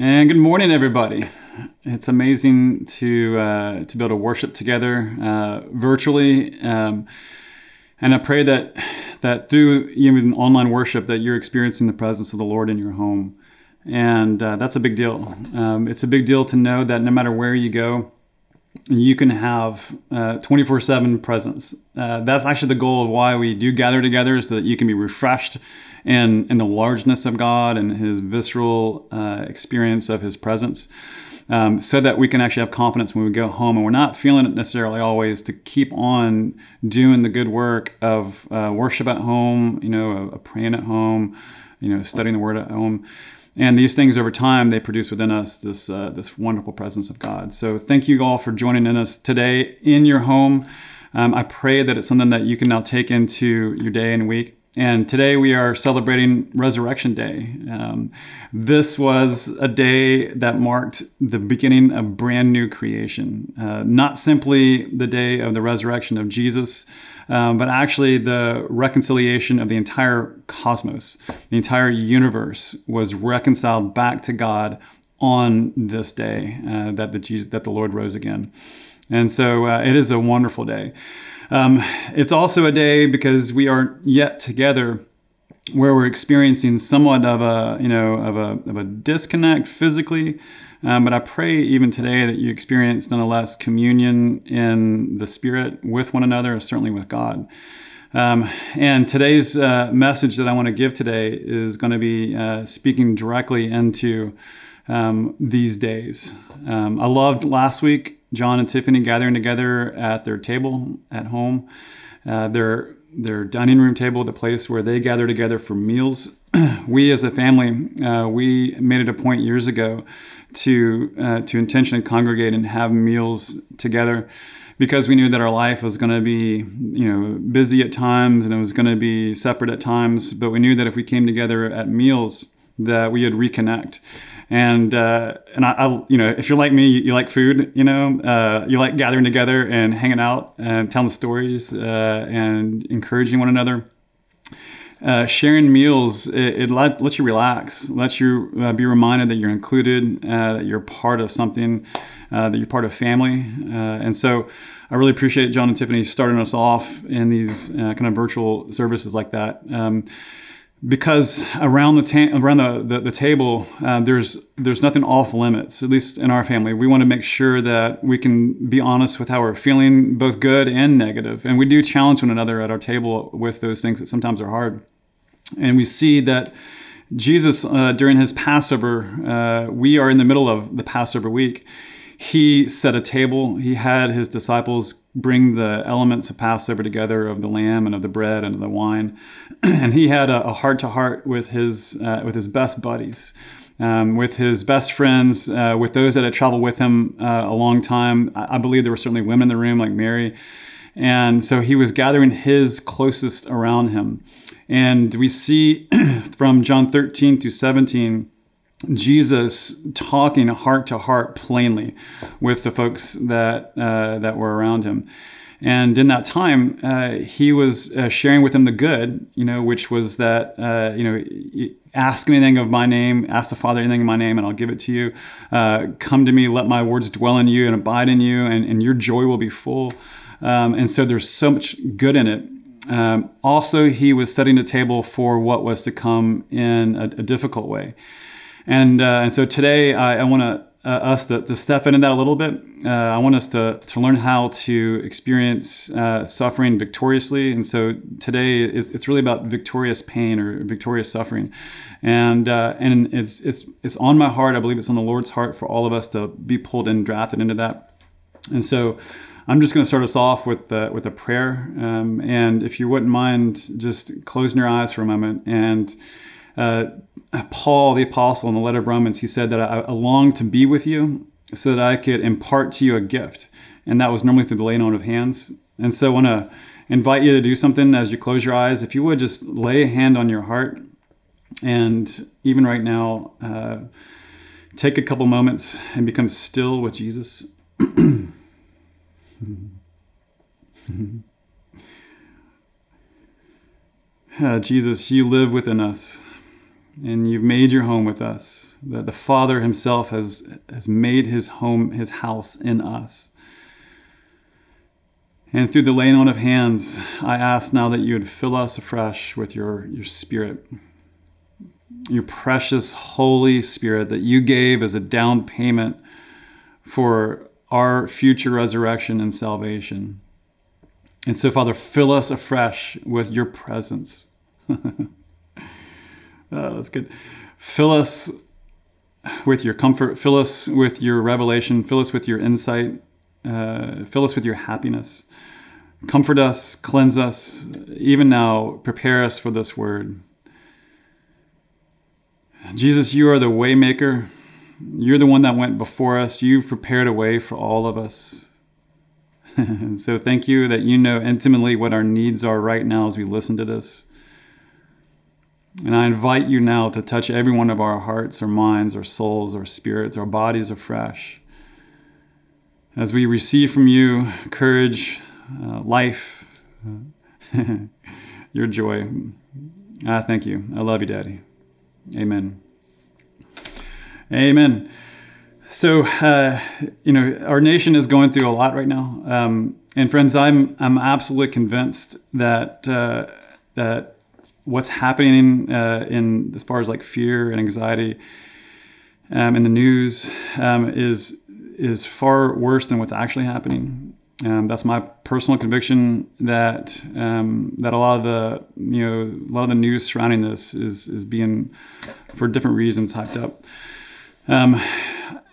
And good morning, everybody. It's amazing to uh, to be able to worship together uh, virtually, um, and I pray that that through even online worship that you're experiencing the presence of the Lord in your home, and uh, that's a big deal. Um, it's a big deal to know that no matter where you go, you can have 24 uh, 7 presence. Uh, that's actually the goal of why we do gather together, so that you can be refreshed in, in the largeness of God and his visceral uh, experience of his presence. Um, so that we can actually have confidence when we go home and we're not feeling it necessarily always to keep on doing the good work of uh, worship at home, you know, praying at home, you know, studying the word at home and these things over time they produce within us this uh, this wonderful presence of God. So thank you all for joining in us today in your home. Um, I pray that it's something that you can now take into your day and week. And today we are celebrating Resurrection Day. Um, this was a day that marked the beginning of brand new creation, uh, not simply the day of the resurrection of Jesus, um, but actually the reconciliation of the entire cosmos, the entire universe was reconciled back to God on this day uh, that the Jesus, that the Lord rose again. And so uh, it is a wonderful day. Um, it's also a day because we aren't yet together where we're experiencing somewhat of a you know of a, of a disconnect physically um, but i pray even today that you experience nonetheless communion in the spirit with one another certainly with god. Um, and today's uh, message that i want to give today is going to be uh, speaking directly into um, these days. Um, i loved last week John and Tiffany gathering together at their table at home, uh, their their dining room table, the place where they gather together for meals. we as a family, uh, we made it a point years ago to uh, to intentionally congregate and have meals together because we knew that our life was going to be you know busy at times and it was going to be separate at times but we knew that if we came together at meals that we would reconnect and uh, and I, I, you know, if you're like me, you, you like food. You know, uh, you like gathering together and hanging out and telling stories uh, and encouraging one another. Uh, sharing meals it, it let, lets you relax, lets you uh, be reminded that you're included, uh, that you're part of something, that you're part of family, and so. I really appreciate John and Tiffany starting us off in these kind of virtual services like that. Um, because around the ta- around the, the, the table uh, there's there's nothing off limits at least in our family. We want to make sure that we can be honest with how we're feeling both good and negative. And we do challenge one another at our table with those things that sometimes are hard. And we see that jesus uh, during his passover uh, we are in the middle of the passover week he set a table he had his disciples bring the elements of Passover together of the lamb and of the bread and of the wine. and he had a heart to heart with his uh, with his best buddies. Um, with his best friends, uh, with those that had traveled with him uh, a long time. I, I believe there were certainly women in the room, like Mary. And so he was gathering his closest around him. And we see from John 13 to 17 Jesus talking heart to heart plainly with the folks that uh, that were around him. And in that time, uh, he was uh, sharing with them the good, you know, which was that, uh, you know, ask anything of my name, ask the Father anything in my name, and I'll give it to you. Uh, come to me, let my words dwell in you and abide in you, and, and your joy will be full. Um, and so there's so much good in it. Um, also, he was setting the table for what was to come in a, a difficult way. And, uh, and so today I, I want uh, us to, to step into that a little bit. Uh, I want us to, to learn how to experience uh, suffering victoriously. And so today is it's really about victorious pain or victorious suffering. And uh, and it's it's it's on my heart. I believe it's on the Lord's heart for all of us to be pulled and drafted into that. And so I'm just going to start us off with with a prayer. Um, and if you wouldn't mind, just closing your eyes for a moment and uh, Paul, the apostle, in the letter of Romans, he said that I, I long to be with you so that I could impart to you a gift. And that was normally through the laying on of hands. And so I want to invite you to do something as you close your eyes. If you would just lay a hand on your heart. And even right now, uh, take a couple moments and become still with Jesus. uh, Jesus, you live within us. And you've made your home with us. That the Father Himself has has made His home, His house in us. And through the laying on of hands, I ask now that you would fill us afresh with your, your Spirit, your precious Holy Spirit that you gave as a down payment for our future resurrection and salvation. And so, Father, fill us afresh with your presence. oh, that's good. Fill us with your comfort, fill us with your revelation, fill us with your insight, uh, fill us with your happiness. Comfort us, cleanse us, even now, prepare us for this word. Jesus, you are the waymaker. You're the one that went before us. You've prepared a way for all of us. and so thank you that you know intimately what our needs are right now as we listen to this. And I invite you now to touch every one of our hearts, our minds, our souls, our spirits, our bodies afresh. As we receive from you courage, uh, life, your joy. Ah, thank you. I love you, Daddy. Amen. Amen. So, uh, you know, our nation is going through a lot right now, um, and friends, I'm I'm absolutely convinced that uh, that what's happening uh, in as far as like fear and anxiety um, in the news um, is is far worse than what's actually happening. Um, that's my personal conviction that um, that a lot of the you know a lot of the news surrounding this is is being for different reasons hyped up. Um,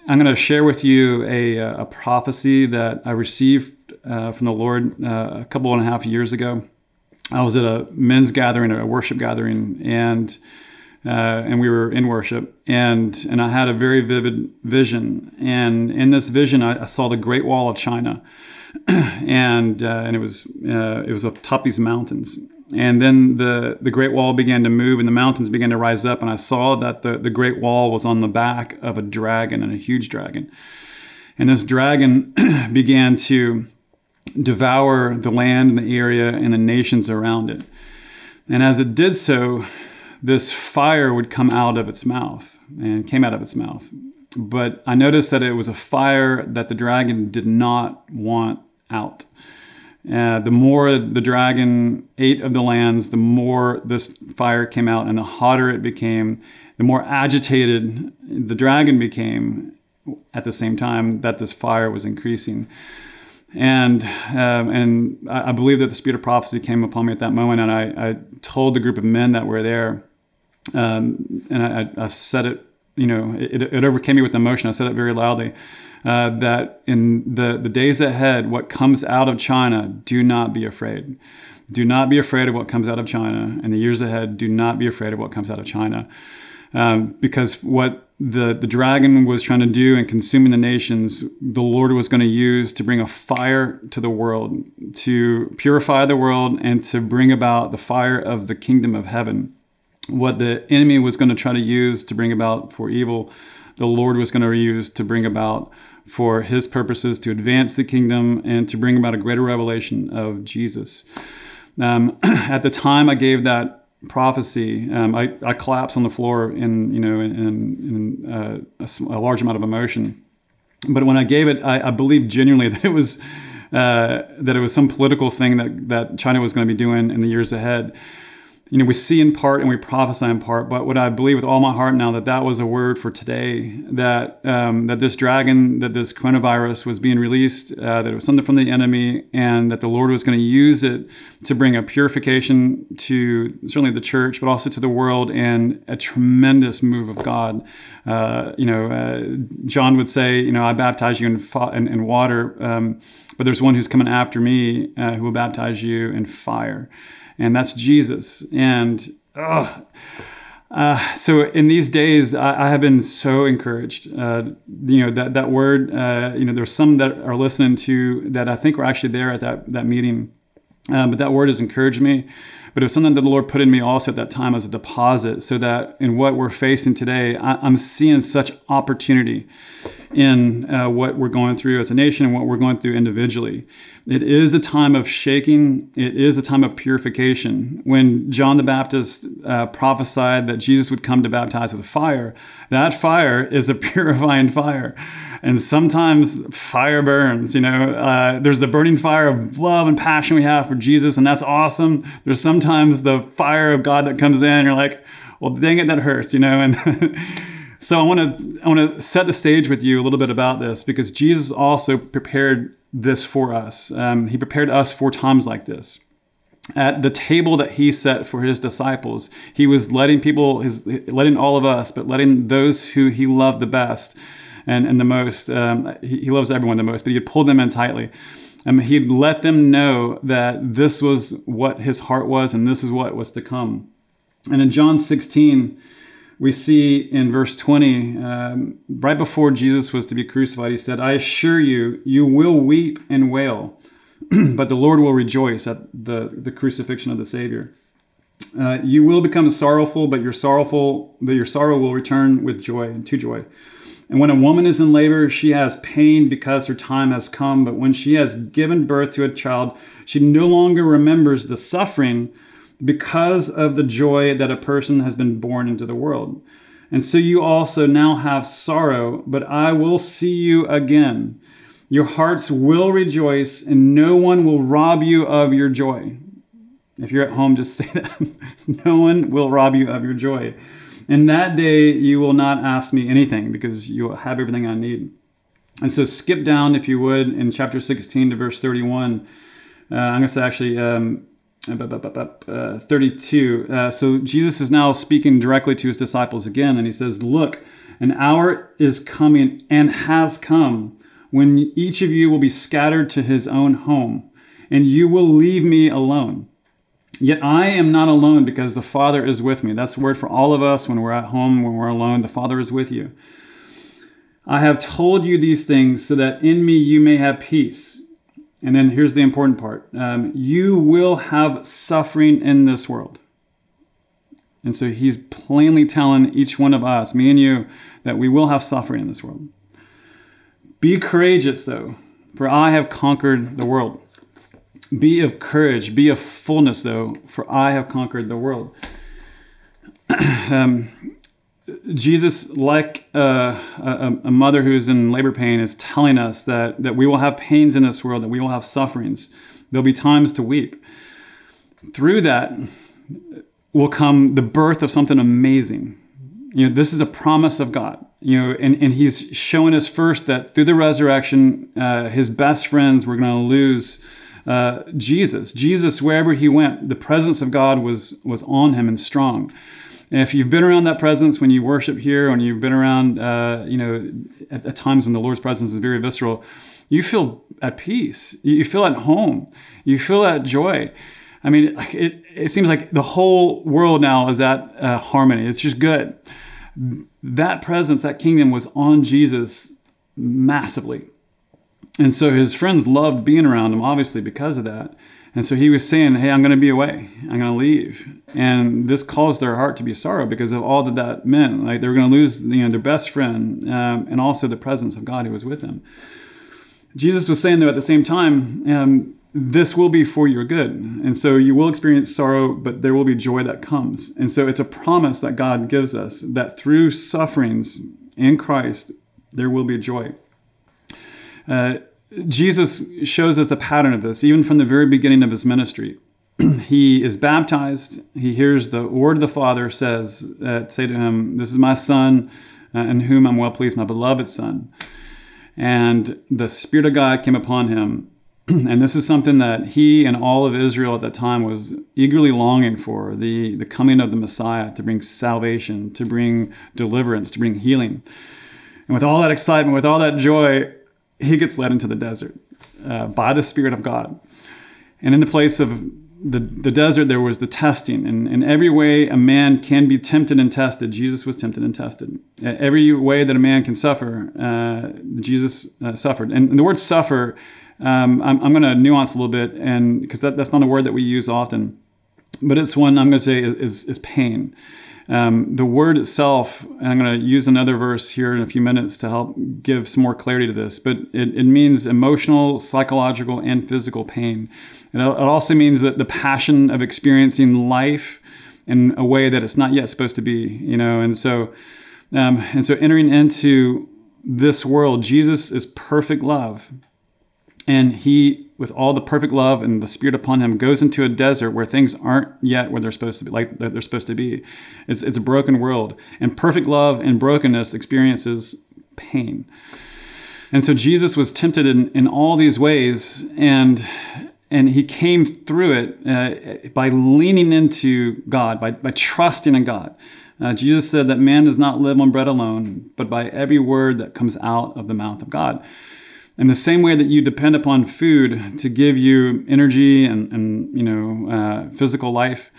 I'm going to share with you a, a prophecy that I received uh, from the Lord uh, a couple and a half years ago. I was at a men's gathering, a worship gathering, and uh, and we were in worship, and and I had a very vivid vision, and in this vision, I, I saw the Great Wall of China and uh, and it was uh, it was atop these mountains. And then the the Great Wall began to move, and the mountains began to rise up. And I saw that the the Great Wall was on the back of a dragon, and a huge dragon. And this dragon began to devour the land and the area and the nations around it. And as it did so, this fire would come out of its mouth and came out of its mouth. But I noticed that it was a fire that the dragon did not want out. Uh, the more the dragon ate of the lands, the more this fire came out, and the hotter it became, the more agitated the dragon became at the same time that this fire was increasing. And um, and I, believe that the spirit of prophecy came upon me at that moment, and I, I told the group of men that were there, um, and I, I said it, you know, it, it overcame me with emotion. I said it very loudly uh, that in the, the days ahead, what comes out of China, do not be afraid. Do not be afraid of what comes out of China. In the years ahead, do not be afraid of what comes out of China. Um, because what the, the dragon was trying to do in consuming the nations, the Lord was going to use to bring a fire to the world, to purify the world, and to bring about the fire of the kingdom of heaven. What the enemy was going to try to use to bring about for evil, the Lord was going to use to bring about for his purposes to advance the kingdom and to bring about a greater revelation of Jesus. Um, at the time I gave that prophecy, um, I, I, collapsed on the floor in, you know, in, in uh, a, a, large amount of emotion. But when I gave it, I, I believed genuinely that it was uh, that it was some political thing that, that China was going to be doing in the years ahead you know, we see in part and we prophesy in part, but what I believe with all my heart now that that was a word for today, that um, that this dragon, that this coronavirus was being released, uh, that it was something from the enemy, and that the Lord was going to use it to bring a purification to certainly the church, but also to the world, and a tremendous move of God. Uh, you know, uh, John would say, you know, I baptize you in, fa- in, in water, um, but there's one who's coming after me uh, who will baptize you in fire and that's Jesus. And uh, so in these days, I, I, have been so encouraged. Uh, you know that that word. Uh, you know, there's some that are listening to that I think were actually there at that that meeting, uh, but that word has encouraged me. But it was something that the Lord put in me also at that time as a deposit, so that in what we're facing today, I, I'm seeing such opportunity in uh, what we're going through as a nation and what we're going through individually. It is a time of shaking, it is a time of purification. When John the Baptist uh, prophesied that Jesus would come to baptize with fire, that fire is a purifying fire. And sometimes fire burns, you know. Uh, there's the burning fire of love and passion we have for Jesus, and that's awesome. There's sometimes the fire of God that comes in, you're like, well, dang it, that hurts, you know. And so I want to I want to set the stage with you a little bit about this because Jesus also prepared this for us. Um, he prepared us for times like this. At the table that he set for his disciples, he was letting people, his, letting all of us, but letting those who he loved the best and, and the most. Um, he, he loves everyone the most, but he had pulled them in tightly. Um, he'd let them know that this was what his heart was and this is what was to come. And in John 16, we see in verse 20, um, right before Jesus was to be crucified, he said, I assure you, you will weep and wail, but the Lord will rejoice at the, the crucifixion of the Savior. Uh, you will become sorrowful, but your sorrowful, but your sorrow will return with joy and to joy. And when a woman is in labor, she has pain because her time has come. But when she has given birth to a child, she no longer remembers the suffering because of the joy that a person has been born into the world. And so you also now have sorrow, but I will see you again. Your hearts will rejoice, and no one will rob you of your joy. If you're at home, just say that. no one will rob you of your joy. In that day, you will not ask me anything because you will have everything I need. And so, skip down, if you would, in chapter 16 to verse 31. Uh, I'm going to say actually um, uh, 32. Uh, so Jesus is now speaking directly to his disciples again, and he says, Look, an hour is coming and has come when each of you will be scattered to his own home, and you will leave me alone. Yet I am not alone because the Father is with me. That's the word for all of us when we're at home, when we're alone. The Father is with you. I have told you these things so that in me you may have peace. And then here's the important part um, you will have suffering in this world. And so he's plainly telling each one of us, me and you, that we will have suffering in this world. Be courageous, though, for I have conquered the world. Be of courage, be of fullness, though, for I have conquered the world. um, Jesus, like uh, a, a, mother who's in labor pain, is telling us that, that we will have pains in this world, that we will have sufferings. There'll be times to weep. Through that will come the birth of something amazing. You know, this is a promise of God. You know, and, and He's showing us first that through the resurrection, uh, His best friends were going to lose uh, Jesus. Jesus, wherever He went, the presence of God was was on Him and strong. And if you've been around that presence when you worship here, and you've been around, uh, you know, at, at, times when the Lord's presence is very visceral, you feel at peace. You feel at home. You feel that joy. I mean, it, it seems like the whole world now is at uh, harmony. It's just good. That presence, that kingdom was on Jesus massively. And so his friends loved being around him, obviously, because of that. And so he was saying, Hey, I'm going to be away. I'm going to leave. And this caused their heart to be sorrow because of all that that meant. Like they were going to lose you know, their best friend um, and also the presence of God who was with them. Jesus was saying, though, at the same time, um, this will be for your good. And so you will experience sorrow, but there will be joy that comes. And so it's a promise that God gives us that through sufferings in Christ, there will be joy. Uh, Jesus shows us the pattern of this, even from the very beginning of his ministry. he is baptized. He hears the word of the Father says, uh, say to him, This is my son, uh, in whom I'm well pleased, my beloved son. And the Spirit of God came upon him. and this is something that he and all of Israel at that time was eagerly longing for the, the coming of the Messiah to bring salvation, to bring deliverance, to bring healing. And with all that excitement, with all that joy, he gets led into the desert uh, by the Spirit of God. And in the place of the, the desert, there was the testing. And in every way a man can be tempted and tested, Jesus was tempted and tested. Every way that a man can suffer, uh, Jesus uh, suffered. And, and, the word suffer, um, I'm, I'm going to nuance a little bit, and because that, that's not a word that we use often, but it's one I'm going to say is, is, is pain. Um, the word itself, and I'm going to use another verse here in a few minutes to help give some more clarity to this, but it, it means emotional, psychological, and physical pain. And it also means that the passion of experiencing life in a way that it's not yet supposed to be, you know, and so, um, and so entering into this world, Jesus is perfect love. And he, with all the perfect love and the spirit upon him, goes into a desert where things aren't yet where they're supposed to be, like they're supposed to be. It's, it's a broken world. And perfect love and brokenness experiences pain. And so Jesus was tempted in, in all these ways, and and he came through it uh, by leaning into God, by, by trusting in God. Uh, Jesus said that man does not live on bread alone, but by every word that comes out of the mouth of God. In the same way that you depend upon food to give you energy and, and you know uh, physical life,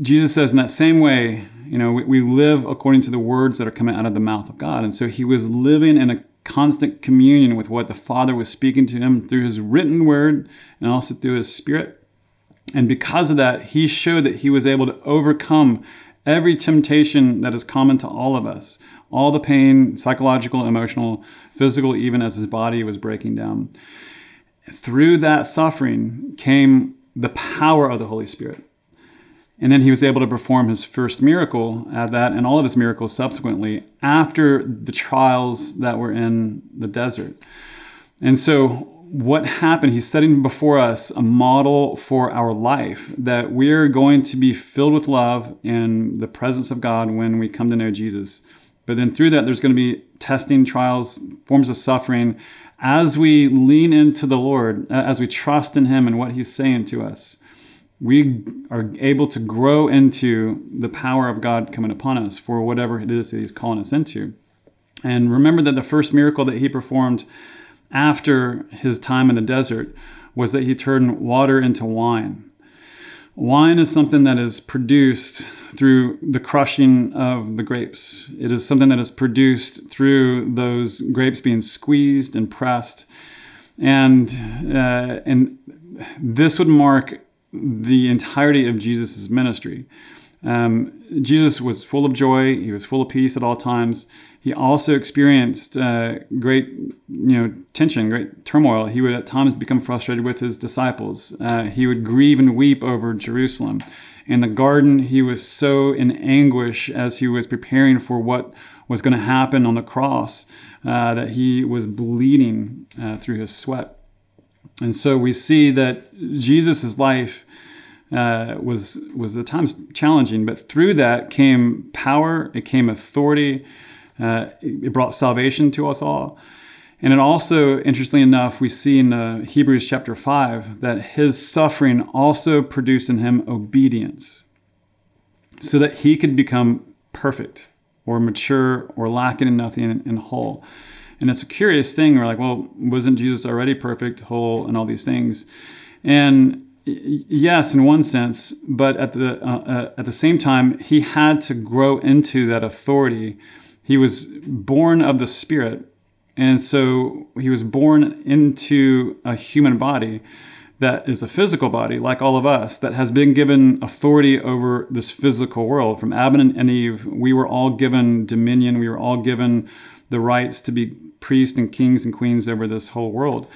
Jesus says in that same way, you know, we, we live according to the words that are coming out of the mouth of God. And so he was living in a constant communion with what the Father was speaking to him through his written word and also through his spirit. And because of that, he showed that he was able to overcome every temptation that is common to all of us, all the pain, psychological, emotional, physical, even as his body was breaking down. Through that suffering came the power of the Holy Spirit. And then he was able to perform his first miracle at that and all of his miracles subsequently after the trials that were in the desert. And so what happened, he's setting before us a model for our life that we're going to be filled with love in the presence of God when we come to know Jesus. But then through that, there's going to be testing, trials, forms of suffering as we lean into the Lord, as we trust in Him and what He's saying to us. We are able to grow into the power of God coming upon us for whatever it is that He's calling us into. And remember that the first miracle that He performed after his time in the desert was that he turned water into wine. Wine is something that is produced through the crushing of the grapes. It is something that is produced through those grapes being squeezed and pressed. And, uh, and this would mark the entirety of Jesus' ministry. Um, Jesus was full of joy, he was full of peace at all times he also experienced uh, great, you know, tension, great turmoil. He would at times become frustrated with his disciples. Uh, he would grieve and weep over Jerusalem. In the garden, he was so in anguish as he was preparing for what was going to happen on the cross uh, that he was bleeding uh, through his sweat. And so we see that Jesus' life uh, was was at times challenging, but through that came power, it came authority, uh, it brought salvation to us all. And it also, interestingly enough, we see in uh, Hebrews chapter 5 that his suffering also produced in him obedience so that he could become perfect or mature or lacking in nothing and whole. And it's a curious thing. We're like, well, wasn't Jesus already perfect, whole, and all these things? And yes, in one sense, but at the uh, uh, at the same time, he had to grow into that authority he was born of the Spirit. And so he was born into a human body that is a physical body, like all of us, that has been given authority over this physical world. From Adam and Eve, we were all given dominion, we were all given the rights to be priests and kings and queens over this whole world.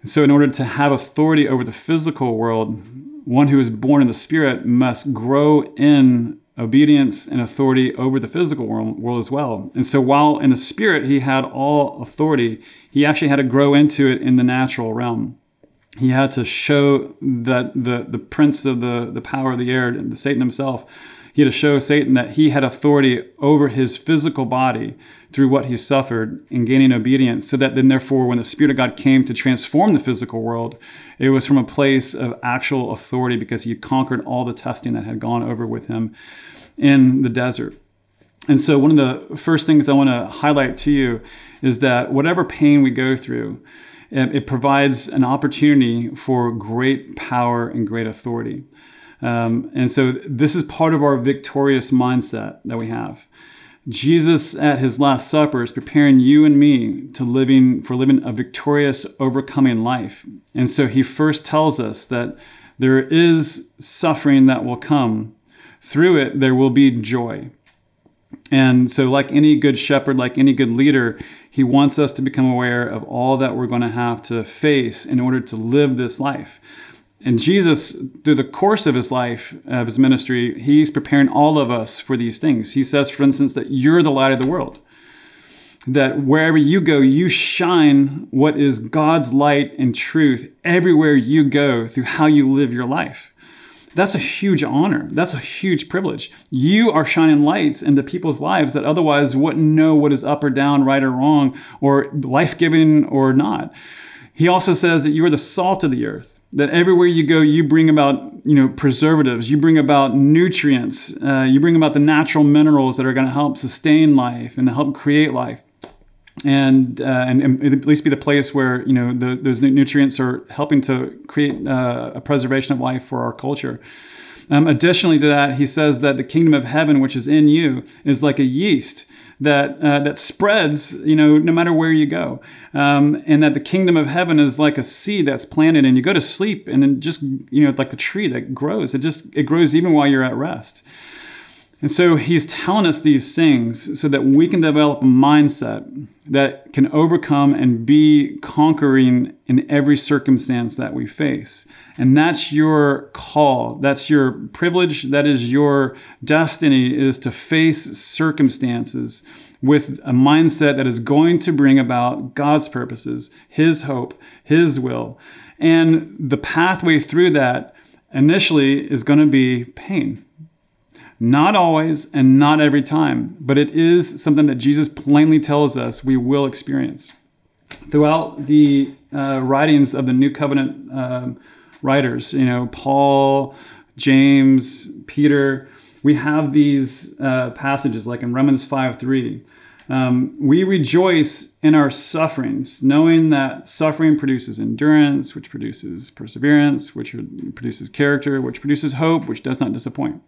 And so, in order to have authority over the physical world, one who is born in the Spirit must grow in obedience and authority over the physical world, world, as well. And so while in the spirit he had all authority, he actually had to grow into it in the natural realm. He had to show that the, the prince of the, the power of the air, the Satan himself, he had to show Satan that he had authority over his physical body through what he suffered in gaining obedience, so that then, therefore, when the Spirit of God came to transform the physical world, it was from a place of actual authority because he conquered all the testing that had gone over with him in the desert. And so, one of the first things I want to highlight to you is that whatever pain we go through, it provides an opportunity for great power and great authority. Um, and so this is part of our victorious mindset that we have. Jesus at his last supper is preparing you and me to living for living a victorious overcoming life. And so he first tells us that there is suffering that will come through it, there will be joy. And so, like any good shepherd, like any good leader, he wants us to become aware of all that we're going to have to face in order to live this life. And Jesus, through the course of his life, of his ministry, he's preparing all of us for these things. He says, for instance, that you're the light of the world. That wherever you go, you shine what is God's light and truth everywhere you go through how you live your life. That's a huge honor. That's a huge privilege. You are shining lights into people's lives that otherwise wouldn't know what is up or down, right or wrong, or life giving or not. He also says that you are the salt of the earth. That everywhere you go, you bring about, you know, preservatives. You bring about nutrients. Uh, you bring about the natural minerals that are going to help sustain life and help create life and, uh, and, and at least be the place where you know the, those nutrients are helping to create uh, a preservation of life for our culture. Um, additionally to that, he says that the kingdom of heaven, which is in you, is like a yeast that uh, that spreads, you know, no matter where you go, um, and that the kingdom of heaven is like a seed that's planted, and you go to sleep, and then just you know, like the tree that grows, it just it grows even while you're at rest. And so he's telling us these things so that we can develop a mindset that can overcome and be conquering in every circumstance that we face. And that's your call. That's your privilege. That is your destiny is to face circumstances with a mindset that is going to bring about God's purposes, his hope, his will. And the pathway through that initially is going to be pain not always and not every time, but it is something that Jesus plainly tells us we will experience. Throughout the uh, writings of the New Covenant um, writers, you know, Paul, James, Peter, we have these uh, passages like in Romans 5 3. Um, we rejoice in our sufferings, knowing that suffering produces endurance, which produces perseverance, which produces character, which produces hope, which does not disappoint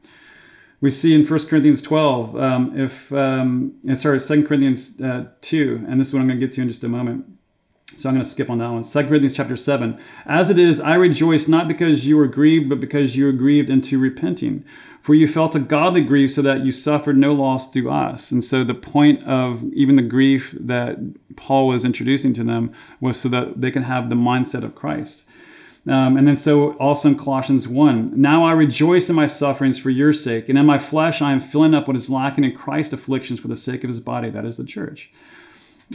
we see in 1 Corinthians 12, um, if, um, sorry, 2 Corinthians uh, 2, and this is what I'm going to get to in just a moment. So I'm going to skip on that one. 2 Corinthians chapter 7. As it is, I rejoice not because you were grieved, but because you were grieved into repenting. For you felt a godly grief so that you suffered no loss through us. And so the point of even the grief that Paul was introducing to them was so that they can have the mindset of Christ. Um, and then so also in Colossians 1, now I rejoice in my sufferings for your sake, and in my flesh I am filling up what is lacking in Christ's afflictions for the sake of his body, that is the church.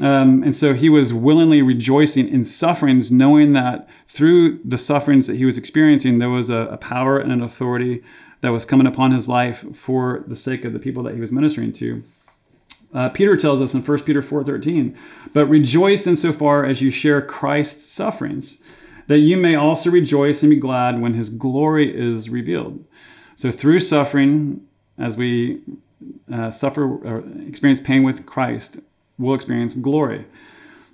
Um, and so he was willingly rejoicing in sufferings, knowing that through the sufferings that he was experiencing, there was a, a power and an authority that was coming upon his life for the sake of the people that he was ministering to. Uh, Peter tells us in 1 Peter 4:13, "But rejoice insofar as you share Christ's sufferings." That you may also rejoice and be glad when his glory is revealed. So, through suffering, as we uh, suffer or experience pain with Christ, we'll experience glory.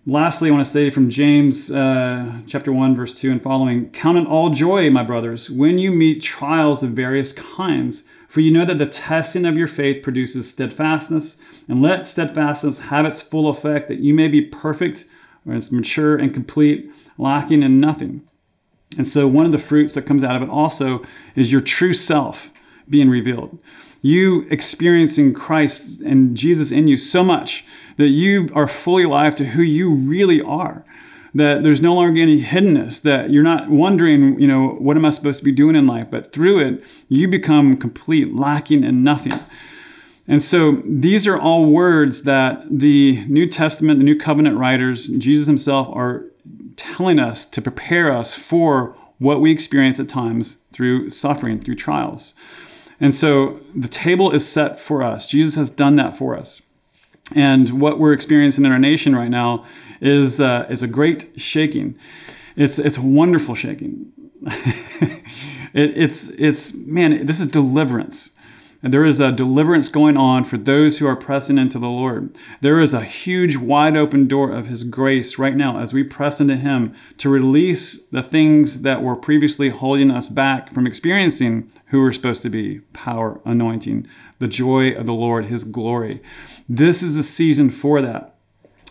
Lastly, I want to say from James uh, chapter 1, verse 2 and following Count it all joy, my brothers, when you meet trials of various kinds, for you know that the testing of your faith produces steadfastness, and let steadfastness have its full effect, that you may be perfect where it's mature and complete, lacking in nothing. And so, one of the fruits that comes out of it also is your true self being revealed. You experiencing Christ and Jesus in you so much that you are fully alive to who you really are. That there's no longer any hiddenness, that you're not wondering, you know, what am I supposed to be doing in life? But through it, you become complete, lacking in nothing. And so these are all words that the New Testament, the New Covenant writers, Jesus himself are telling us to prepare us for what we experience at times through suffering, through trials. And so the table is set for us. Jesus has done that for us. And what we're experiencing in our nation right now is, uh, is a great shaking. It's, it's a wonderful shaking. it, it's, it's, man, this is deliverance. And there is a deliverance going on for those who are pressing into the Lord. There is a huge, wide open door of His grace right now as we press into Him to release the things that were previously holding us back from experiencing who we're supposed to be power, anointing, the joy of the Lord, His glory. This is a season for that.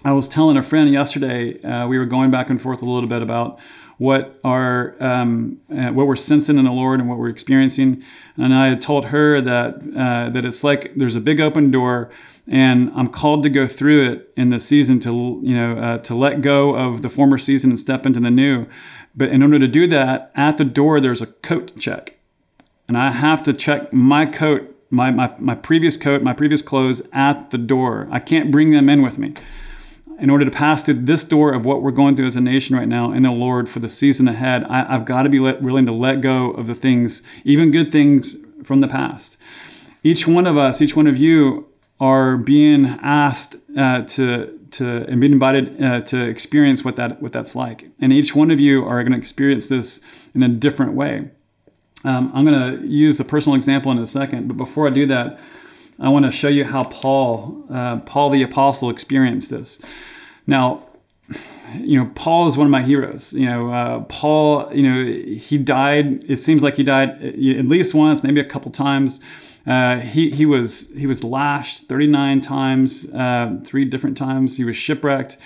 I was telling a friend yesterday, uh, we were going back and forth a little bit about what our um, uh, what we're sensing in the Lord and what we're experiencing. And I had told her that uh, that it's like there's a big open door, and I'm called to go through it in the season to you know uh, to let go of the former season and step into the new. But in order to do that, at the door there's a coat check, and I have to check my coat. My, my, my previous coat, my previous clothes at the door. I can't bring them in with me in order to pass through this door of what we're going through as a nation right now in the Lord for the season ahead, I, have got to be let, willing to let go of the things, even good things from the past. Each one of us, each one of you, are being asked uh, to to and being invited uh, to experience what that what that's like, and each one of you are going to experience this in a different way. Um, I'm going to use a personal example in a second, but before I do that, I want to show you how Paul, uh, Paul the apostle, experienced this. Now, you know, Paul is one of my heroes. You know, uh, Paul, you know, he died. It seems like he died at least once, maybe a couple times. Uh, he he was he was lashed 39 times, uh, three different times. He was shipwrecked.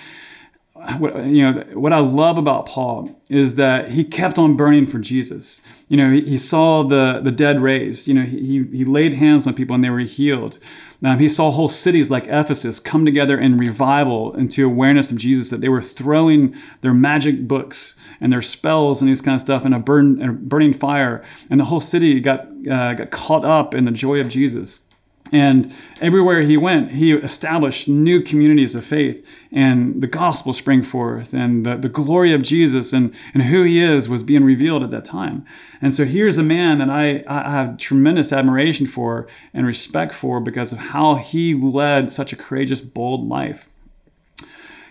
What, you know, what I love about Paul is that he kept on burning for Jesus you know, he, he, saw the, the dead raised. You know, he, he laid hands on people and they were healed. Um, he saw whole cities like Ephesus come together in revival into awareness of Jesus, that they were throwing their magic books and their spells and these kind of stuff in a, burn, in a burning fire. And the whole city got, uh, got caught up in the joy of Jesus. And everywhere he went, he established new communities of faith, and the gospel sprang forth, and the, the glory of Jesus and, and who he is was being revealed at that time. And so here's a man that I, I have tremendous admiration for and respect for because of how he led such a courageous, bold life.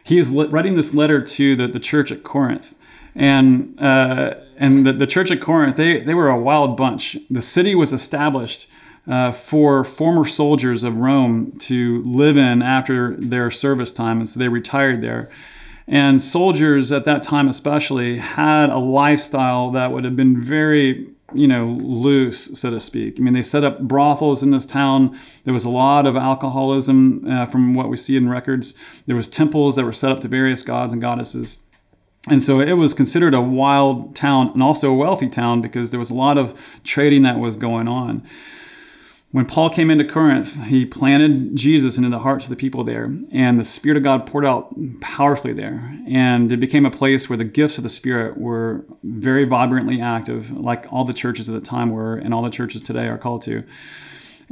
He is writing this letter to the, the church at Corinth. And, uh, and the, the church at Corinth, they, they were a wild bunch. The city was established uh, for former soldiers of Rome to live in after their service time. And so they retired there. And soldiers at that time, especially, had a lifestyle that would have been very, you know, loose, so to speak. I mean, they set up brothels in this town. There was a lot of alcoholism uh, from what we see in records. There was temples that were set up to various gods and goddesses. And so it was considered a wild town and also a wealthy town because there was a lot of trading that was going on. When Paul came into Corinth, he planted Jesus into the hearts of the people there, and the Spirit of God poured out powerfully there. And it became a place where the gifts of the Spirit were very vibrantly active, like all the churches at the time were, and all the churches today are called to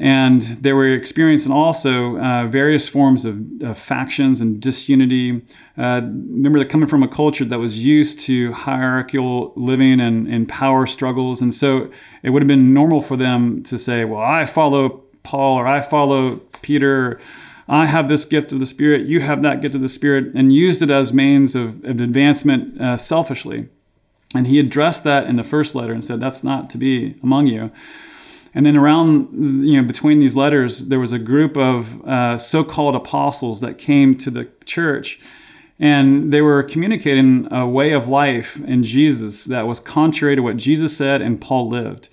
and they were experiencing also uh, various forms of, of, factions and disunity. Uh, remember, they're coming from a culture that was used to hierarchical living and, and power struggles, and so it would have been normal for them to say, "Well, I follow Paul, or I follow Peter." I have this gift of the Spirit, you have that gift of the Spirit, and used it as means of, of advancement uh, selfishly. And he addressed that in the first letter and said, That's not to be among you. And then around, you know, between these letters, there was a group of uh, so-called apostles that came to the church, and they were communicating a way of life in Jesus that was contrary to what Jesus said and Paul lived.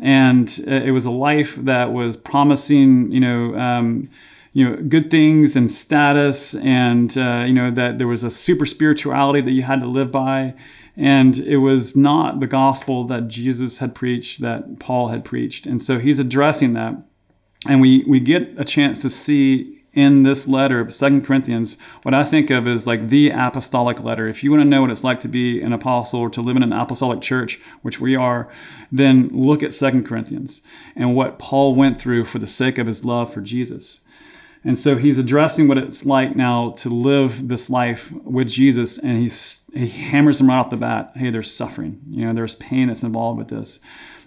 And uh, it was a life that was promising, you know, um, you know, good things and status, and uh, you know that there was a super spirituality that you had to live by and it was not the gospel that Jesus had preached, that Paul had preached. And so he's addressing that. And we, we get a chance to see in this letter, Second Corinthians, what I think of as like the apostolic letter. If you want to know what it's like to be an apostle or to live in an apostolic church, which we are, then look at Second Corinthians and what Paul went through for the sake of his love for Jesus. And so he's addressing what it's like now to live this life with Jesus, and he's he hammers them right off the bat. Hey, there's suffering. You know, there's pain that's involved with this.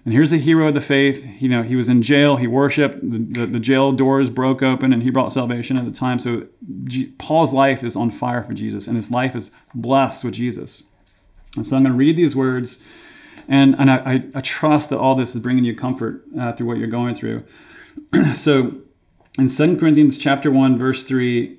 And here's a hero of the faith. You know, he was in jail. He worshipped. The, the, the jail doors broke open, and he brought salvation at the time. So G- Paul's life is on fire for Jesus, and his life is blessed with Jesus. And so I'm going to read these words, and and I, I, trust that all this is bringing you comfort uh, through what you're going through. so in 2 Corinthians chapter 1, verse 3,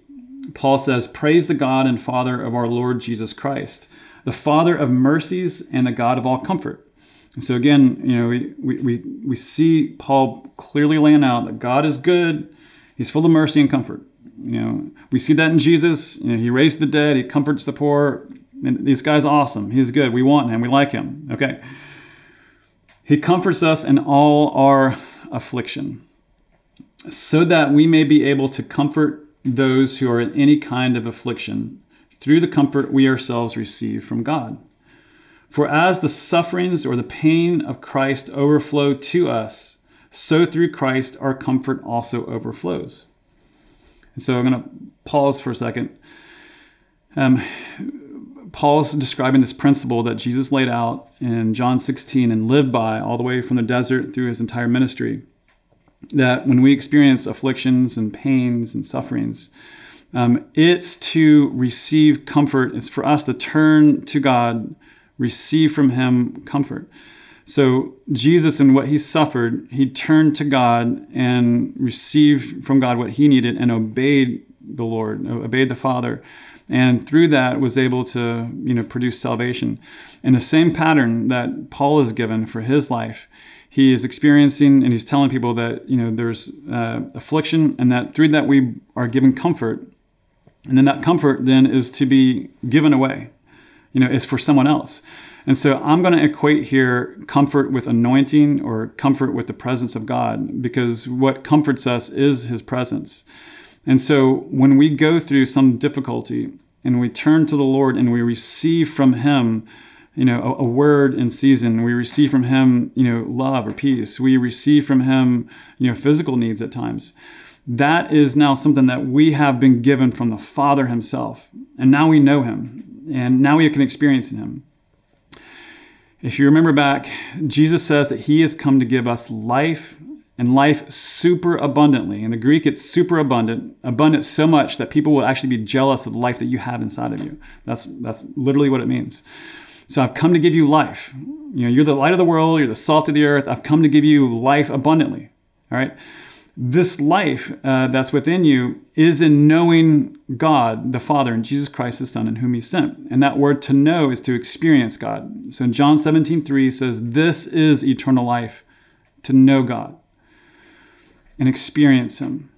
Paul says, Praise the God and Father of our Lord Jesus Christ, the Father of mercies and the God of all comfort. And so again, you know, we, we, we see Paul clearly laying out that God is good, he's full of mercy and comfort. You know, we see that in Jesus. You know, he raised the dead, he comforts the poor, And this guy's awesome. He's good. We want him. We like him. Okay. He comforts us in all our affliction so that we may be able to comfort those who are in any kind of affliction through the comfort we ourselves receive from God. For as the sufferings or the pain of Christ overflow to us, so through Christ our comfort also overflows. And so I'm going to pause for a second. Um, Paul's describing this principle that Jesus laid out in John 16 and lived by all the way from the desert through his entire ministry. That when we experience afflictions and pains and sufferings, um, it's to receive comfort. It's for us to turn to God, receive from Him comfort. So, Jesus, and what He suffered, He turned to God and received from God what He needed and obeyed the Lord, obeyed the Father and through that was able to you know produce salvation in the same pattern that paul is given for his life he is experiencing and he's telling people that you know there's uh, affliction and that through that we are given comfort. And then that comfort then is to be given away. You know is for someone else. And so i'm going to equate here comfort with anointing or comfort with the presence of god because what comforts us is his presence. And so when we go through some difficulty and we turn to the Lord and we receive from Him, you know, a, a, word in season, we receive from Him, you know, love or peace. We receive from Him, you know, physical needs at times. That is now something that we have been given from the Father Himself. And now we know Him. And now we can experience Him. If you remember back, Jesus says that He has come to give us life and life super abundantly. In the Greek, it's super abundant, abundant so much that people will actually be jealous of the life that you have inside of you. That's, that's literally what it means. So I've come to give you life. You know, you're the light of the world, you're the salt of the earth. I've come to give you life abundantly. All right. This life uh, that's within you is in knowing God, the Father, and Jesus Christ, His Son, and whom He sent. And that word to know is to experience God. So in John 17, 3 says, This is eternal life, to know God and experience Him.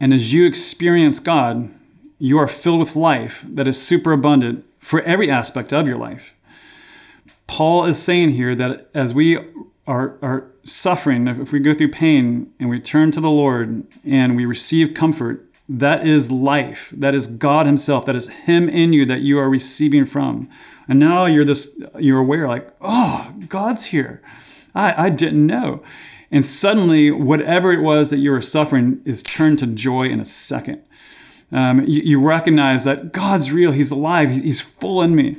And as you experience God, you are filled with life that is super abundant for every aspect of your life. Paul is saying here that as we are, are suffering, if we go through pain and we turn to the Lord and we receive comfort, that is life. That is God Himself. That is Him in you that you are receiving from. And now you're this, you're aware, like, oh, God's here. I, I didn't know. And suddenly, whatever it was that you were suffering is turned to joy in a second. Um, you, you, recognize that God's real, He's alive, He's full in me.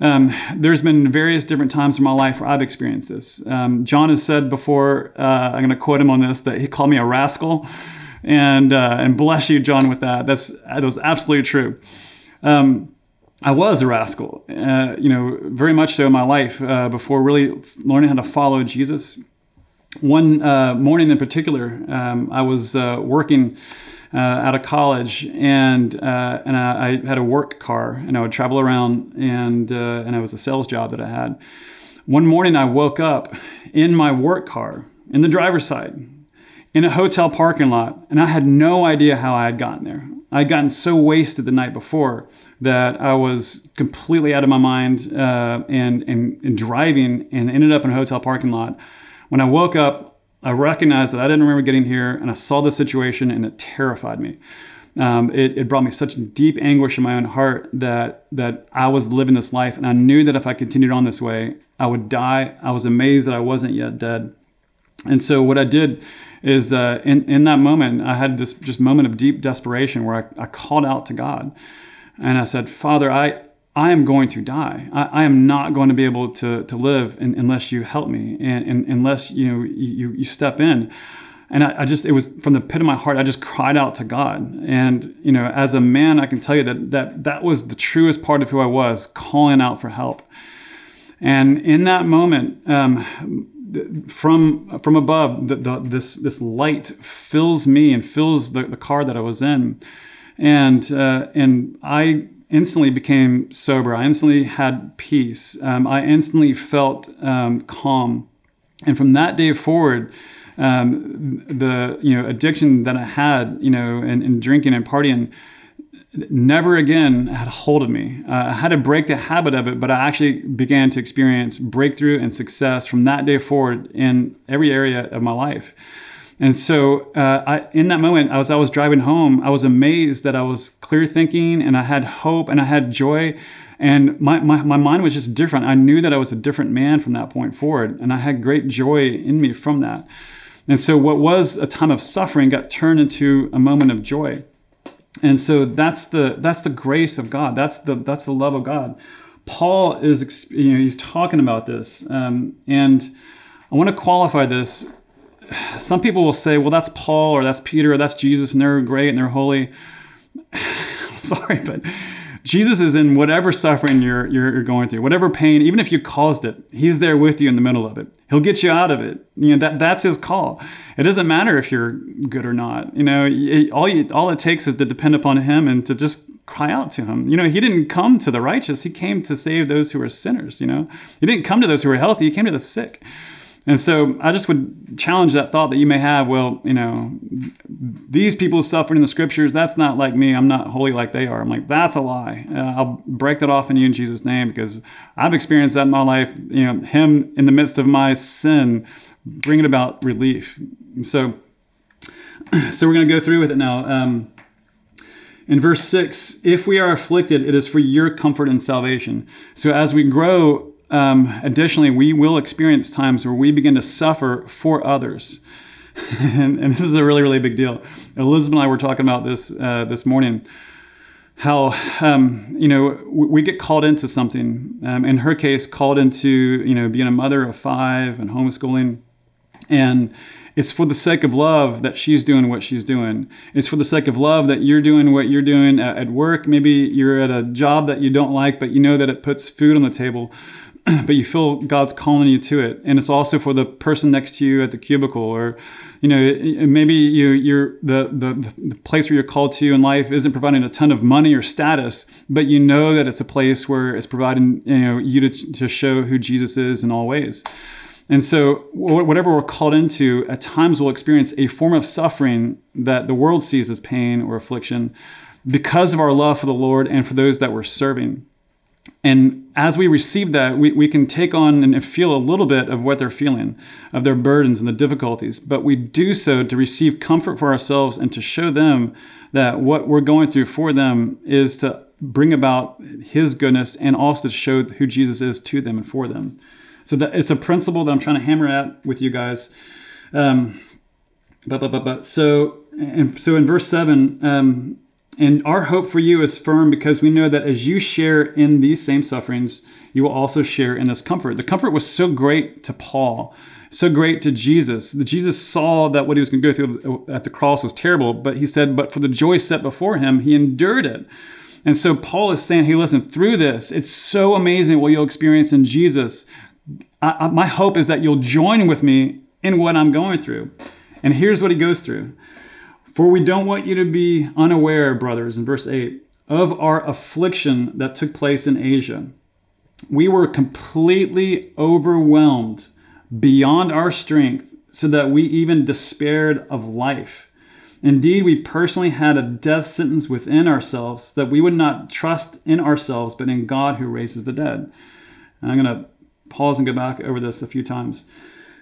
Um, there's been various different times in my life where I've experienced this. Um, John has said before, uh, I'm going to quote him on this, that he called me a rascal. And, uh, and bless you, John, with that. That's, that was absolutely true. Um, I was a rascal, uh, you know, very much so in my life uh, before really learning how to follow Jesus one uh, morning in particular, um, I was uh, working uh, out of college, and uh, and I, I, had a work car, and I would travel around, and uh, and it was a sales job that I had. One morning, I woke up in my work car in the driver's side, in a hotel parking lot, and I had no idea how I had gotten there. I had gotten so wasted the night before that I was completely out of my mind uh, and, and and driving, and ended up in a hotel parking lot when I woke up, I recognized that I didn't remember getting here, and I saw the situation, and it terrified me. Um, it, it, brought me such deep anguish in my own heart that that I was living this life, and I knew that if I continued on this way, I would die. I was amazed that I wasn't yet dead. And so what I did is uh, in in that moment, I had this just moment of deep desperation where I, I called out to God, and I said, Father, I I am going to die. I, I, am not going to be able to, to live in, unless you help me and, and, unless you know you, you step in. And I, I, just it was from the pit of my heart. I just cried out to God. And you know, as a man, I can tell you that that that was the truest part of who I was, calling out for help. And in that moment, um, from from above, the, the, this this light fills me and fills the, the car that I was in, and uh, and I instantly became sober. I instantly had peace. Um, I instantly felt um, calm. And from that day forward, um, the you know addiction that I had, you know, and, and drinking and partying, never again had a hold of me. Uh, I had to break the habit of it, but I actually began to experience breakthrough and success from that day forward in every area of my life. And so, uh, I, in that moment, as I was driving home, I was amazed that I was clear thinking and I had hope and I had joy. And my, my, my mind was just different. I knew that I was a different man from that point forward. And I had great joy in me from that. And so, what was a time of suffering got turned into a moment of joy. And so that's the that's the grace of God. That's the that's the love of God. Paul is you know he's talking about this, um, and I want to qualify this. Some people will say, "Well, that's Paul or that's Peter or that's Jesus, and they're great and they're holy." Sorry, but Jesus is in whatever suffering you're, you're going through, whatever pain, even if you caused it, he's there with you in the middle of it. He'll get you out of it. You know, that, that's his call. It doesn't matter if you're good or not. You know, all, you, all it takes is to depend upon him and to just cry out to him. You know, he didn't come to the righteous. He came to save those who are sinners, you know. He didn't come to those who are healthy. He came to the sick. And so I just would challenge that thought that you may have, well, you know, these people suffering in the scriptures, that's not like me. I'm not holy like they are. I'm like, that's a lie. Uh, I'll break that off in you in Jesus' name because I've experienced that in my life. You know, Him in the midst of my sin, bringing about relief. So, so we're going to go through with it now. Um, in verse 6, if we are afflicted, it is for your comfort and salvation. So as we grow um, additionally, we will experience times where we begin to suffer for others. and, and, this is a really, really big deal. Elizabeth and I were talking about this uh, this morning. How um, you know we get called into something. Um, in her case, called into you know being a mother of five and homeschooling, and it's for the sake of love that she's doing what she's doing. It's for the sake of love that you're doing what you're doing at, at work. Maybe you're at a job that you don't like, but you know that it puts food on the table. but you feel God's calling you to it. And it's also for the person next to you at the cubicle, or you know, maybe you you're the, the the place where you're called to in life isn't providing a ton of money or status, but you know that it's a place where it's providing you know you to, to show who Jesus is in all ways. And so, whatever we're called into, at times we'll experience a form of suffering that the world sees as pain or affliction because of our love for the Lord and for those that we're serving. And as we receive that, we, we can take on and feel a little bit of what they're feeling, of their burdens and the difficulties. But we do so to receive comfort for ourselves and to show them that what we're going through for them is to bring about His goodness and also to show who Jesus is to them and for them. So that it's a principle that I'm trying to hammer at with you guys. Um, but, but, but, but, so, and so in verse 7, um, and our hope for you is firm because we know that as you share in these same sufferings, you will also share in this comfort. The comfort was so great to Paul, so great to Jesus. Jesus saw that what he was going to go through at the cross was terrible, but he said, but for the joy set before him, he endured it. And so Paul is saying, hey, listen, through this, it's so amazing what you'll experience in Jesus. I, I, my hope is that you'll join with me in what I'm going through. And here's what he goes through. For we don't want you to be unaware, brothers, in verse 8, of our affliction that took place in Asia. We were completely overwhelmed beyond our strength, so that we even despaired of life. Indeed, we personally had a death sentence within ourselves that we would not trust in ourselves, but in God who raises the dead. And I'm going to pause and go back over this a few times.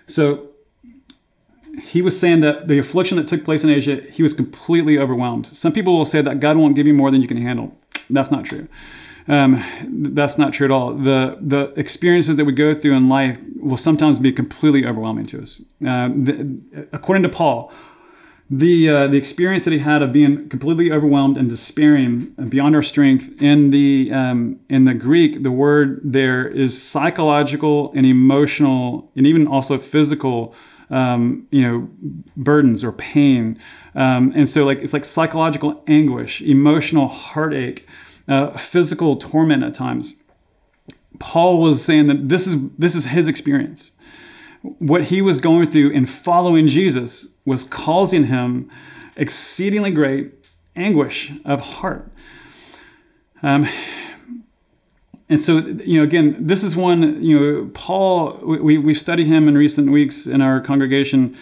So, he was saying that the affliction that took place in Asia, he was completely overwhelmed. Some people will say that God won't give you more than you can handle. That's not true. Um, that's not true at all. The the experiences that we go through in life will sometimes be completely overwhelming to us. Uh, the, according to Paul, the uh, the experience that he had of being completely overwhelmed and despairing beyond our strength in the um, in the Greek, the word there is psychological and emotional and even also physical um, you know, burdens or pain. Um, and so like it's like psychological anguish, emotional heartache, uh, physical torment at times. Paul was saying that this is this is his experience. What he was going through in following Jesus was causing him exceedingly great anguish of heart. Um, and so you know again this is one you know paul we, we've studied him in recent weeks in our congregation.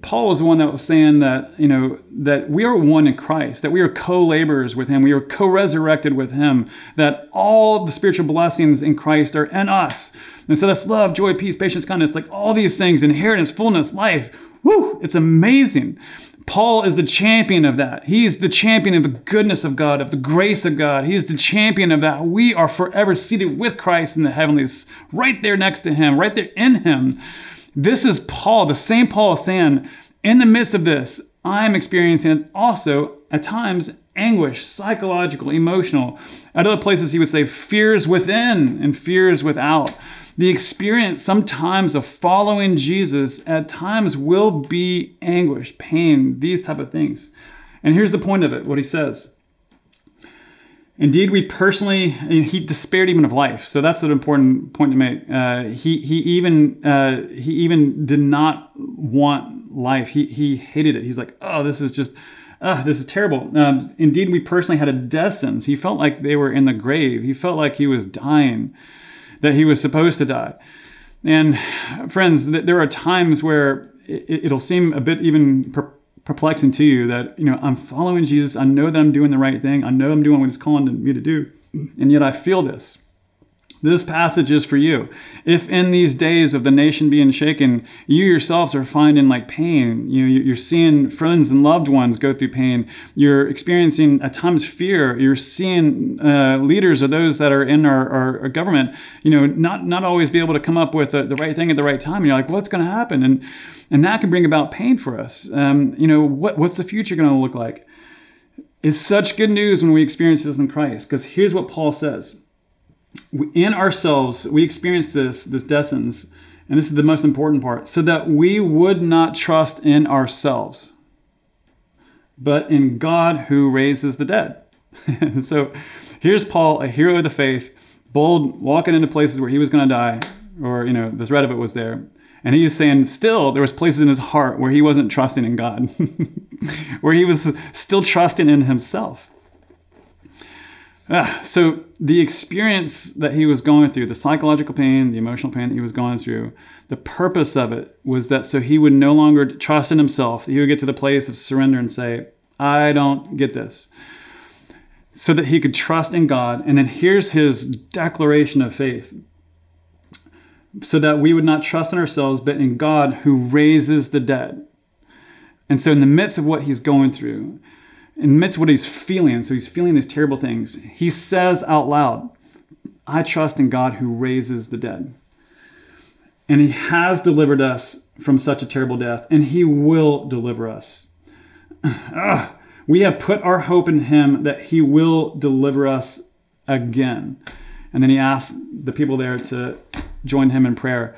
Paul was the one that was saying that you know that we are one in christ that we are co-laborers with him we are co-resurrected with him that all the spiritual blessings in christ are in us. And so that's love joy peace patience kindness like all these things inheritance fullness life. Woo, it's amazing Paul is the champion of that. He's the champion of the goodness of God, of the grace of God. He's the champion of that. We are forever seated with Christ in the heavenlies, right there next to him, right there in him. This is Paul, the same Paul saying, in the midst of this, I'm experiencing also at times anguish, psychological, emotional. At other places, he would say fears within and fears without. The experience sometimes of following Jesus at times will be anguish, pain, these type of things. And here's the point of it, what he says. Indeed, we personally, he despaired even of life. So that's an important point to make. Uh, he, he, even, uh, he even did not want life. He, he hated it. He's like, oh, this is just, oh, this is terrible. Um, indeed, we personally had a death sentence. He felt like they were in the grave. He felt like he was dying that he was supposed to die. And friends, there are times where it'll seem a bit even perplexing to you that, you know, I'm following Jesus. I know that I'm doing the right thing. I know I'm doing what he's calling me to do. And yet I feel this. This passage is for you. If in these days of the nation being shaken, you yourselves are finding like pain, you know, you're seeing friends and loved ones go through pain, you're experiencing at times fear, you're seeing uh, leaders or those that are in our, our, our, government, you know, not not always be able to come up with the, the right thing at the right time. And you're like, what's going to happen? And and that can bring about pain for us. Um, you know, what what's the future going to look like? It's such good news when we experience this in Christ, because here's what Paul says in ourselves, we experience this, this descends, and this is the most important part, so that we would not trust in ourselves, but in God who raises the dead. so here's Paul, a hero of the faith, bold, walking into places where he was going to die, or, you know, the threat of it was there. And he's saying still there was places in his heart where he wasn't trusting in God, where he was still trusting in himself. Uh, so the experience that he was going through, the psychological pain, the emotional pain that he was going through, the purpose of it was that so he would no longer trust in himself. He would get to the place of surrender and say, I don't get this. So that he could trust in God. And then here's his declaration of faith. So that we would not trust in ourselves, but in God who raises the dead. And so, in the midst of what he's going through, of what he's feeling, so he's feeling these terrible things, he says out loud, I trust in God who raises the dead. And he has delivered us from such a terrible death, and he will deliver us. Ugh. We have put our hope in him that he will deliver us again. And then he asked the people there to join him in prayer.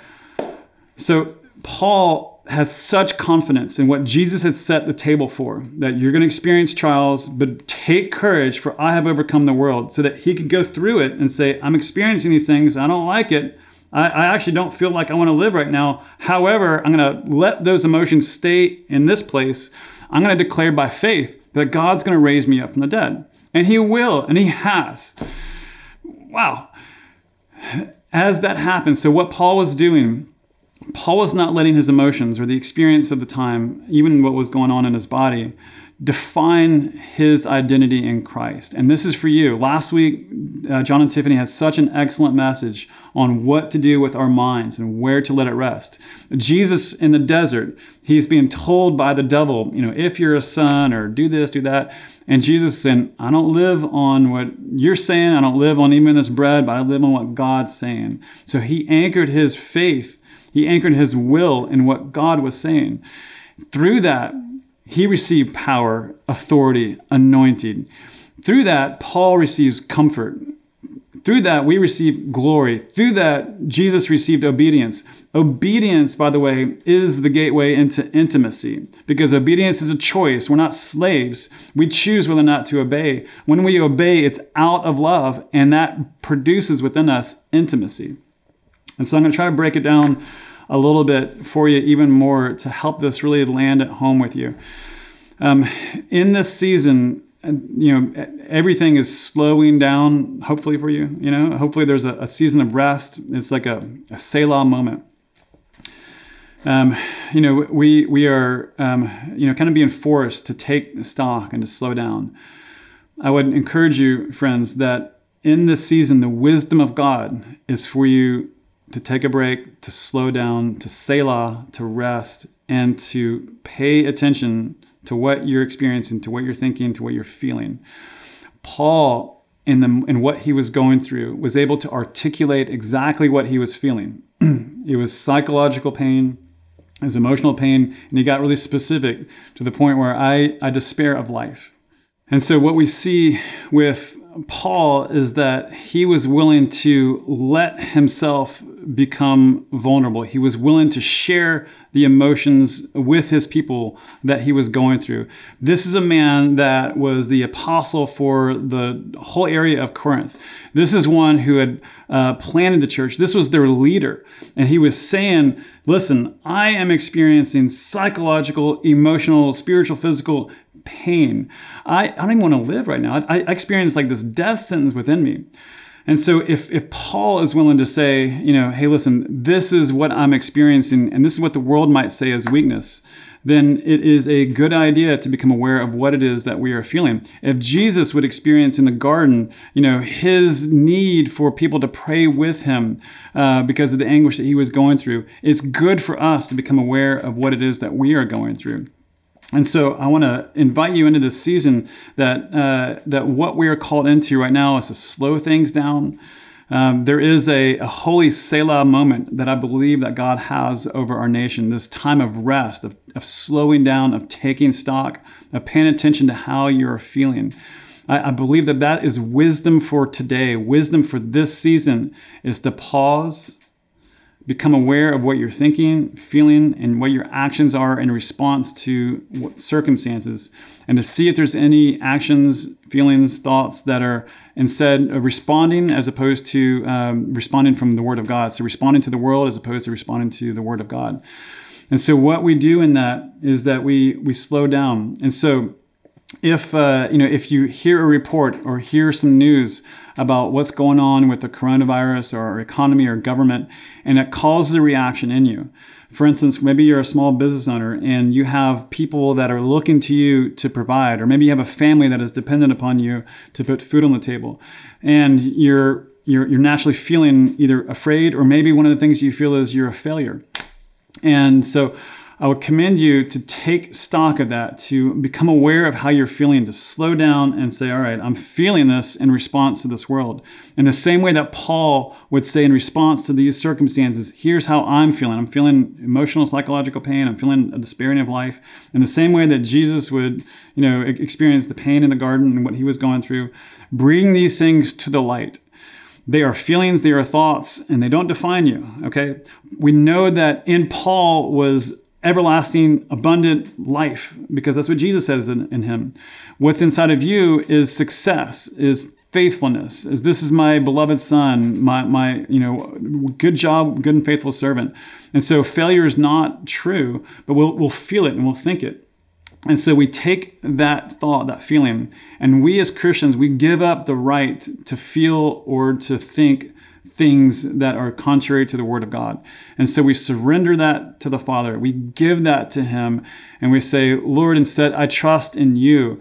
So, Paul has such confidence in what Jesus had set the table for that you're going to experience trials, but take courage, for I have overcome the world, so that he can go through it and say, I'm experiencing these things, I don't like it. I, I actually don't feel like I want to live right now. However, I'm going to let those emotions stay in this place. I'm going to declare by faith that God's going to raise me up from the dead. And he will, and he has. Wow. As that happens, so what Paul was doing Paul was not letting his emotions or the experience of the time, even what was going on in his body, define his identity in Christ. And this is for you. Last week, uh, John and Tiffany had such an excellent message on what to do with our minds and where to let it rest. Jesus in the desert, he's being told by the devil, you know, if you're a son or do this, do that. And Jesus saying, I don't live on what you're saying. I don't live on even this bread, but I live on what God's saying. So he anchored his faith he anchored his will in what God was saying. Through that, he received power, authority, anointing. Through that, Paul receives comfort. Through that, we receive glory. Through that, Jesus received obedience. Obedience, by the way, is the gateway into intimacy because obedience is a choice. We're not slaves. We choose whether or not to obey. When we obey, it's out of love, and that produces within us intimacy. And so I'm going to try to break it down a little bit for you, even more, to help this really land at home with you. Um, in this season, you know everything is slowing down hopefully for you you know? Hopefully there's a, a season of rest. It's like a, a selah moment. Um, you know we we are um, you know kind of being forced to take stock and to slow down. I would encourage you friends that in this season the wisdom of god is for you to take a break to slow down to selah to rest and to pay attention to what you're experiencing, to what you're thinking, to what you're feeling. Paul, in, the, in what he was going through, was able to articulate exactly what he was feeling. it was psychological pain, it was emotional pain, and he got really specific to the point where I, I despair of life. And so, what we see with Paul is that he was willing to let himself become vulnerable. He was willing to share the emotions with his people that he was going through. This is a man that was the apostle for the whole area of Corinth. This is one who had uh, planted the church. This was their leader. And he was saying, Listen, I am experiencing psychological, emotional, spiritual, physical pain. I, I don't even want to live right now. I, I experience like this death sentence within me. And so if, if Paul is willing to say, you know, hey, listen, this is what I'm experiencing, and this is what the world might say is weakness, then it is a good idea to become aware of what it is that we are feeling. If Jesus would experience in the garden, you know, his need for people to pray with him uh, because of the anguish that he was going through, it's good for us to become aware of what it is that we are going through. And so I want to invite you into this season that uh, that what we are called into right now is to slow things down. Um, there is a, a, holy Selah moment that I believe that God has over our nation. This time of rest, of, of slowing down, of taking stock, of paying attention to how you're feeling. I, I believe that that is wisdom for today. Wisdom for this season is to pause become aware of what you're thinking, feeling, and what your actions are in response to what circumstances, and to see if there's any actions, feelings, thoughts that are instead responding as opposed to um, responding from the Word of God. So responding to the world as opposed to responding to the Word of God. And so what we do in that is that we we slow down. And so if uh, you know if you hear a report or hear some news about what's going on with the coronavirus or economy or government and it causes a reaction in you. For instance maybe you're a small business owner and you have people that are looking to you to provide or maybe you have a family that is dependent upon you to put food on the table and you're you're, you're naturally feeling either afraid or maybe one of the things you feel is you're a failure. And so I would commend you to take stock of that, to become aware of how you're feeling, to slow down and say, All right, I'm feeling this in response to this world. In the same way that Paul would say, in response to these circumstances, here's how I'm feeling. I'm feeling emotional, psychological pain. I'm feeling a despairing of life. In the same way that Jesus would, you know, experience the pain in the garden and what he was going through, bring these things to the light. They are feelings, they are thoughts, and they don't define you. Okay? We know that in Paul was everlasting, abundant life, because that's what Jesus says in, in him. What's inside of you is success, is faithfulness, is this is my beloved son, my, my, you know, good job, good and faithful servant. And so failure is not true, but we'll, we'll feel it and we'll think it. And so we take that thought, that feeling, and we as Christians, we give up the right to feel or to think things that are contrary to the word of God. And so we surrender that to the Father. We give that to him and we say, Lord, instead, I trust in you.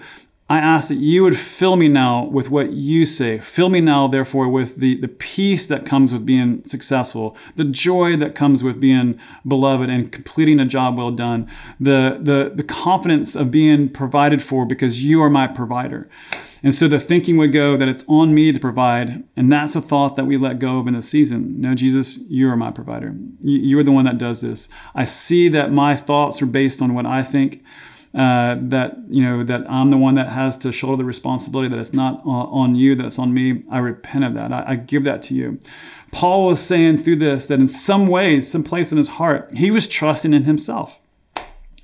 I ask that you would fill me now with what you say. Fill me now, therefore, with the, the peace that comes with being successful, the joy that comes with being beloved and completing a job well done, the, the, the confidence of being provided for because you are my provider. And so the thinking would go that it's on me to provide. And that's a thought that we let go of in the season. No, Jesus, you are my provider. You're the one that does this. I see that my thoughts are based on what I think. Uh, that you know that I'm the one that has to shoulder the responsibility that it's not on you that it's on me I repent of that I, I give that to you Paul was saying through this that in some way some place in his heart he was trusting in himself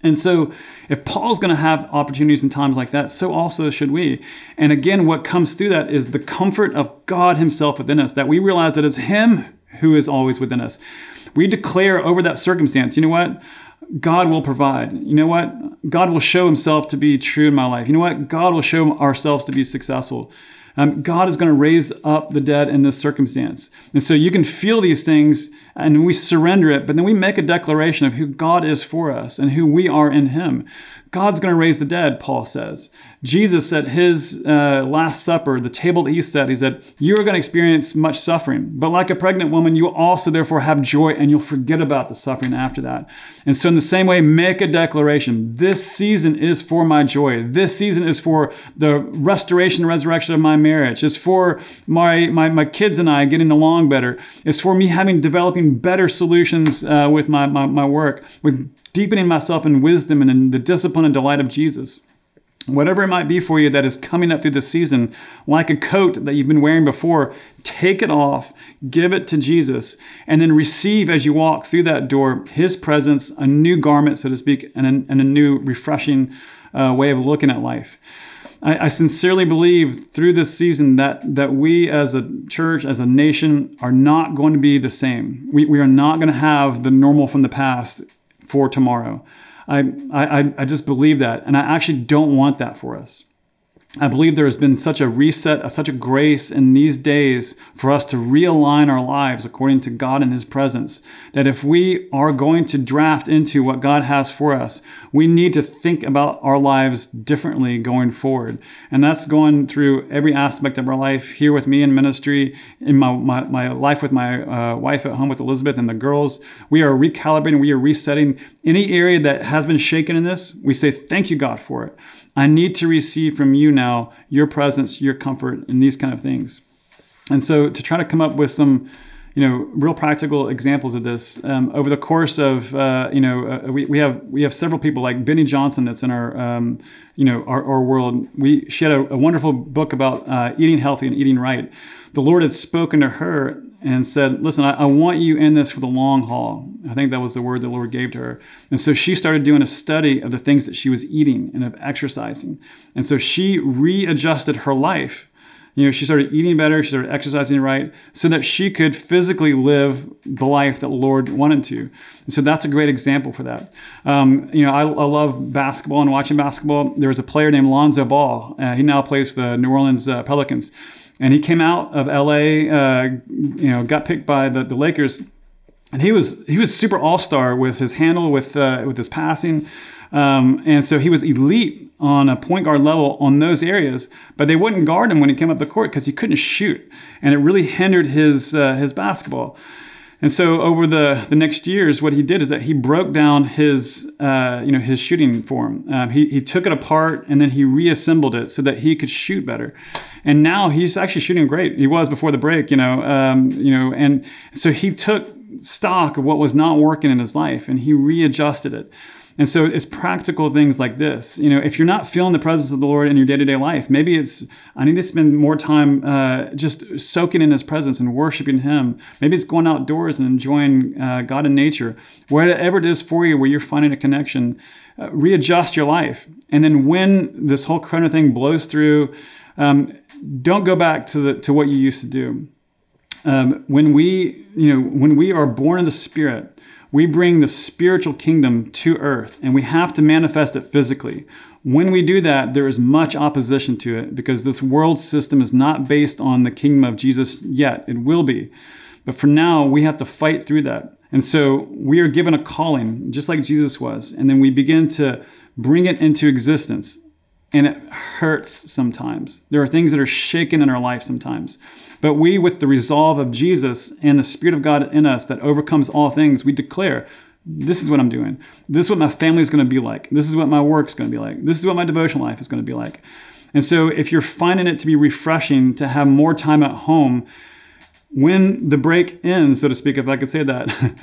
and so, if Paul's going to have opportunities in times like that, so also should we. And again, what comes through that is the comfort of God Himself within us, that we realize that it's Him who is always within us. We declare over that circumstance, you know what? God will provide. You know what? God will show himself to be true in my life. You know what? God will show ourselves to be successful. Um, God is going to raise up the dead in this circumstance. And so you can feel these things and we surrender it, but then we make a declaration of who God is for us and who we are in Him. God's going to raise the dead, Paul says. Jesus at his uh, Last Supper, the table that he set, he said, You are going to experience much suffering, but like a pregnant woman, you also therefore have joy and you'll forget about the suffering after that. And so, in the same way, make a declaration this season is for my joy. This season is for the restoration and resurrection of my marriage. It's for my, my, my kids and I getting along better. It's for me having developing better solutions uh, with my, my, my work, with deepening myself in wisdom and in the discipline and delight of Jesus. Whatever it might be for you that is coming up through the season, like a coat that you've been wearing before, take it off, give it to Jesus, and then receive as you walk through that door His presence, a new garment, so to speak, and a, and a new refreshing uh, way of looking at life. I, I sincerely believe through this season that, that we as a church, as a nation, are not going to be the same. We, we are not going to have the normal from the past for tomorrow. I, I, I just believe that. And I actually don't want that for us. I believe there has been such a reset, such a grace in these days for us to realign our lives according to God and His presence. That if we are going to draft into what God has for us, we need to think about our lives differently going forward. And that's going through every aspect of our life here with me in ministry, in my, my, my life with my uh, wife at home with Elizabeth and the girls. We are recalibrating, we are resetting any area that has been shaken in this. We say, Thank you, God, for it. I need to receive from you now your presence, your comfort, and these kind of things. And so to try to come up with some, you know, real practical examples of this um, over the course of, uh, you know, uh, we, we have we have several people like Beni Johnson that's in our, um, you know, our, our world. We she had a, a wonderful book about uh, eating healthy and eating right. The Lord had spoken to her and said, Listen, I, I, want you in this for the long haul. I think that was the word the Lord gave to her. And so she started doing a study of the things that she was eating and of exercising. And so she readjusted her life. You know, she started eating better, she started exercising right, so that she could physically live the life that the Lord wanted to. And so that's a great example for that. Um, you know, I, I, love basketball and watching basketball. There was a player named Lonzo Ball. Uh, he now plays for the New Orleans uh, Pelicans and he came out of LA, uh, you know, got picked by the, the Lakers, and he was he was super all star with his handle, with uh, with his passing, um, and so he was elite on a point guard level on those areas. But they wouldn't guard him when he came up the court because he couldn't shoot, and it really hindered his uh, his basketball. And so over the, the next years, what he did is that he broke down his, uh, you know, his shooting form. Um, he, he took it apart and then he reassembled it so that he could shoot better. And now he's actually shooting great. He was before the break, you know, um, you know, and so he took stock of what was not working in his life and he readjusted it. And so it's practical things like this. You know, if you're not feeling the presence of the Lord in your day to day life, maybe it's, I need to spend more time uh, just soaking in His presence and worshiping Him. Maybe it's going outdoors and enjoying uh, God and nature. Whatever it is for you where you're finding a connection, uh, readjust your life. And then when this whole corona thing blows through, um, don't go back to, the, to what you used to do. Um, when we, you know, when we are born in the Spirit, we bring the spiritual kingdom to earth and we have to manifest it physically. When we do that, there is much opposition to it because this world system is not based on the kingdom of Jesus yet. It will be. But for now, we have to fight through that. And so we are given a calling, just like Jesus was. And then we begin to bring it into existence. And it hurts sometimes. There are things that are shaken in our life sometimes. But we, with the resolve of Jesus and the Spirit of God in us that overcomes all things, we declare, this is what I'm doing. This is what my family is going to be like. This is what my work is going to be like. This is what my devotional life is going to be like. And so, if you're finding it to be refreshing to have more time at home, when the break ends, so to speak, if I could say that,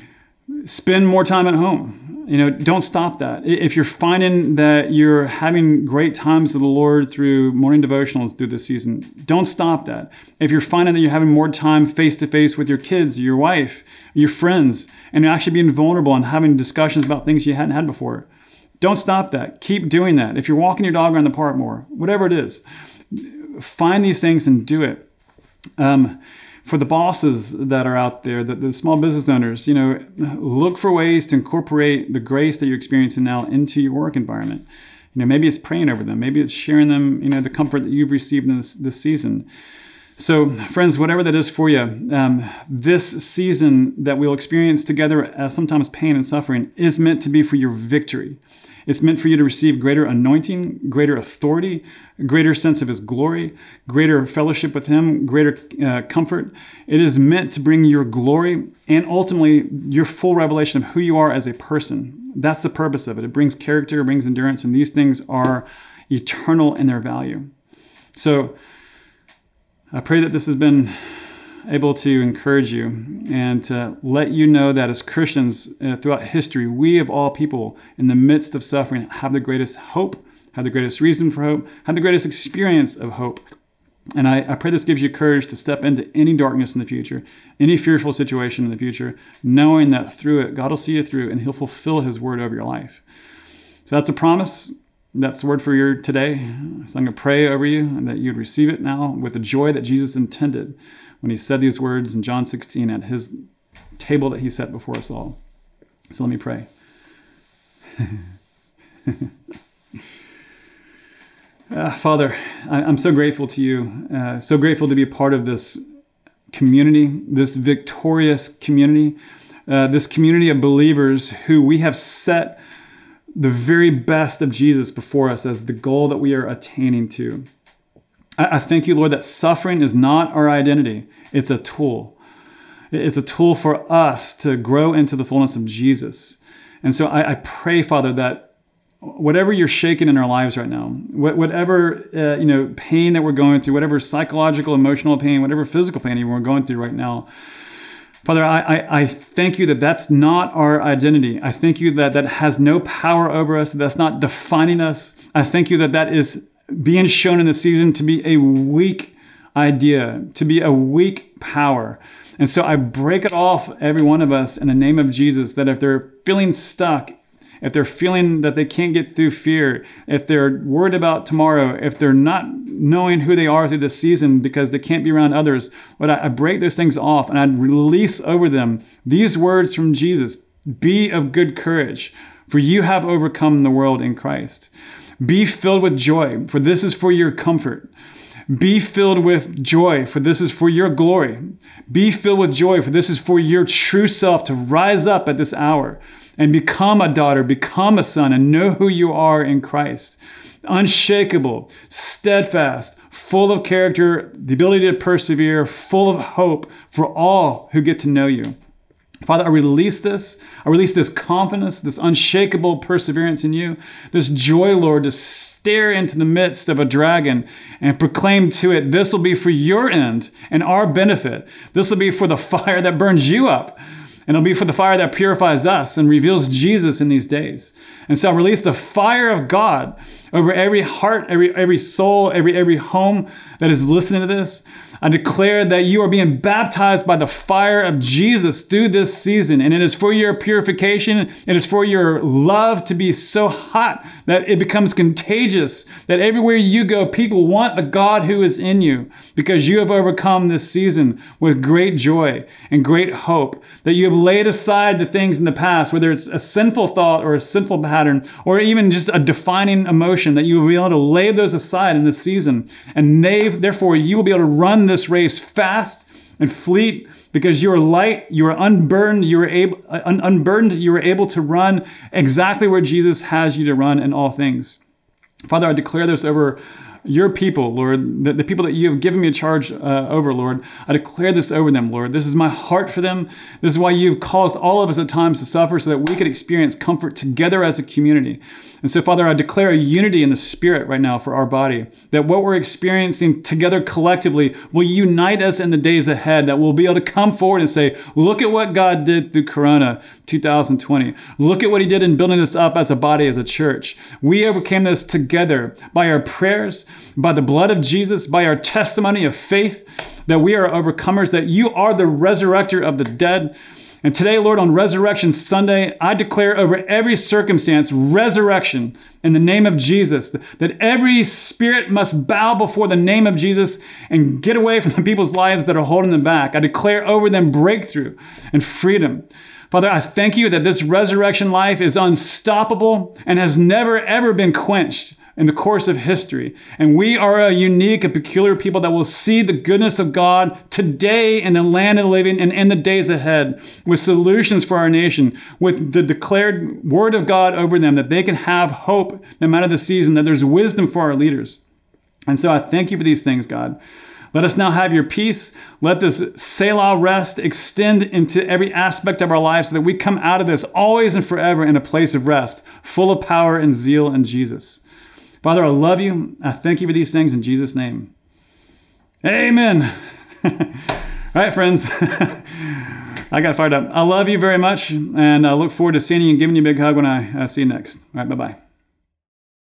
spend more time at home you know, don't stop that. If you're finding that you're having great times with the Lord through morning devotionals through this season, don't stop that. If you're finding that you're having more time face to face with your kids, your wife, your friends, and actually being vulnerable and having discussions about things you hadn't had before, don't stop that. Keep doing that. If you're walking your dog around the park more, whatever it is, find these things and do it. Um, for the bosses that are out there, the, the small business owners, you know, look for ways to incorporate the grace that you're experiencing now into your work environment. You know, maybe it's praying over them, maybe it's sharing them, you know, the comfort that you've received in this, this season. So, friends, whatever that is for you, um, this season that we'll experience together as sometimes pain and suffering is meant to be for your victory. It's meant for you to receive greater anointing, greater authority, greater sense of His glory, greater fellowship with Him, greater uh, comfort. It is meant to bring your glory and ultimately your full revelation of who you are as a person. That's the purpose of it. It brings character, it brings endurance, and these things are eternal in their value. So, I pray that this has been able to encourage you and to let you know that as Christians uh, throughout history, we of all people in the midst of suffering have the greatest hope, have the greatest reason for hope, have the greatest experience of hope. And I, I pray this gives you courage to step into any darkness in the future, any fearful situation in the future, knowing that through it, God will see you through and He'll fulfill His word over your life. So that's a promise that's the word for you today. So I'm going to pray over you and that you'd receive it now with the joy that Jesus intended when he said these words in John 16 at his table that he set before us all. So let me pray. uh, Father, I, am so grateful to you, uh, so grateful to be a part of this community, this victorious community, uh, this community of believers who we have set the very best of Jesus before us as the goal that we are attaining to. I, I thank you, Lord, that suffering is not our identity, it's a tool. It's a tool for us to grow into the fullness of Jesus. And so I, I pray, Father, that whatever you're shaking in our lives right now, whatever uh, you know pain that we're going through, whatever psychological, emotional pain, whatever physical pain we're going through right now, Father, I, I, I, thank you that that's not our identity. I thank you that that has no power over us, that's not defining us. I thank you that that is being shown in the season to be a weak idea, to be a weak power. And so I break it off every one of us in the name of Jesus that if they're feeling stuck if they're feeling that they can't get through fear, if they're worried about tomorrow, if they're not knowing who they are through the season because they can't be around others, but I, I break those things off and I release over them these words from Jesus Be of good courage, for you have overcome the world in Christ. Be filled with joy, for this is for your comfort. Be filled with joy, for this is for your glory. Be filled with joy, for this is for your true self to rise up at this hour and become a daughter, become a son, and know who you are in Christ. Unshakable, steadfast, full of character, the ability to persevere, full of hope for all who get to know you. Father, I release this. I release this confidence, this unshakable perseverance in you, this joy, Lord, to stare into the midst of a dragon and proclaim to it, This will be for your end and our benefit. This will be for the fire that burns you up. And it'll be for the fire that purifies us and reveals Jesus in these days. And so I'll release the fire of God over every heart, every, every soul, every, every home that is listening to this. I declare that you are being baptized by the fire of Jesus through this season. And it is for your purification. It is for your love to be so hot that it becomes contagious, that everywhere you go, people want the God who is in you because you have overcome this season with great joy and great hope, that you have laid aside the things in the past, whether it's a sinful thought or a sinful pattern, or even just a defining emotion, that you will be able to lay those aside in this season. And they, therefore, you will be able to run this race fast and fleet because you are light, you are unburdened, you are able, uh, un- unburdened, you are able to run exactly where Jesus has you to run in all things. Father, I declare this over your people, Lord, the, the people that you have given me a charge uh, over, Lord. I declare this over them, Lord. This is my heart for them. This is why you've caused all of us at times to suffer so that we could experience comfort together as a community. And so, Father, I declare a unity in the spirit right now for our body, that what we're experiencing together collectively will unite us in the days ahead, that we'll be able to come forward and say, look at what God did through Corona 2020. Look at what he did in building this up as a body, as a church. We overcame this together by our prayers, by the blood of Jesus, by our testimony of faith, that we are overcomers, that you are the resurrector of the dead And today, Lord, on Resurrection Sunday, I declare over every circumstance resurrection in the name of Jesus, that every spirit must bow before the name of Jesus and get away from the people's lives that are holding them back. I declare over them breakthrough and freedom. Father, I thank you that this resurrection life is unstoppable and has never, ever been quenched in the course of history. And we are a unique and peculiar people that will see the goodness of God today in the land of the living and in the days ahead with solutions for our nation, with the declared word of God over them that they can have hope no matter the season, that there's wisdom for our leaders. And so I thank you for these things, God. Let us now have your peace. Let this Selah rest extend into every aspect of our lives so that we come out of this always and forever in a place of rest, full of power and zeal in Jesus. Father, I love you. I thank you for these things in Jesus' name. Amen. All right, friends. I got fired up. I love you very much, and I look forward to seeing you and giving you a big hug when I uh, see you next. All right, bye bye.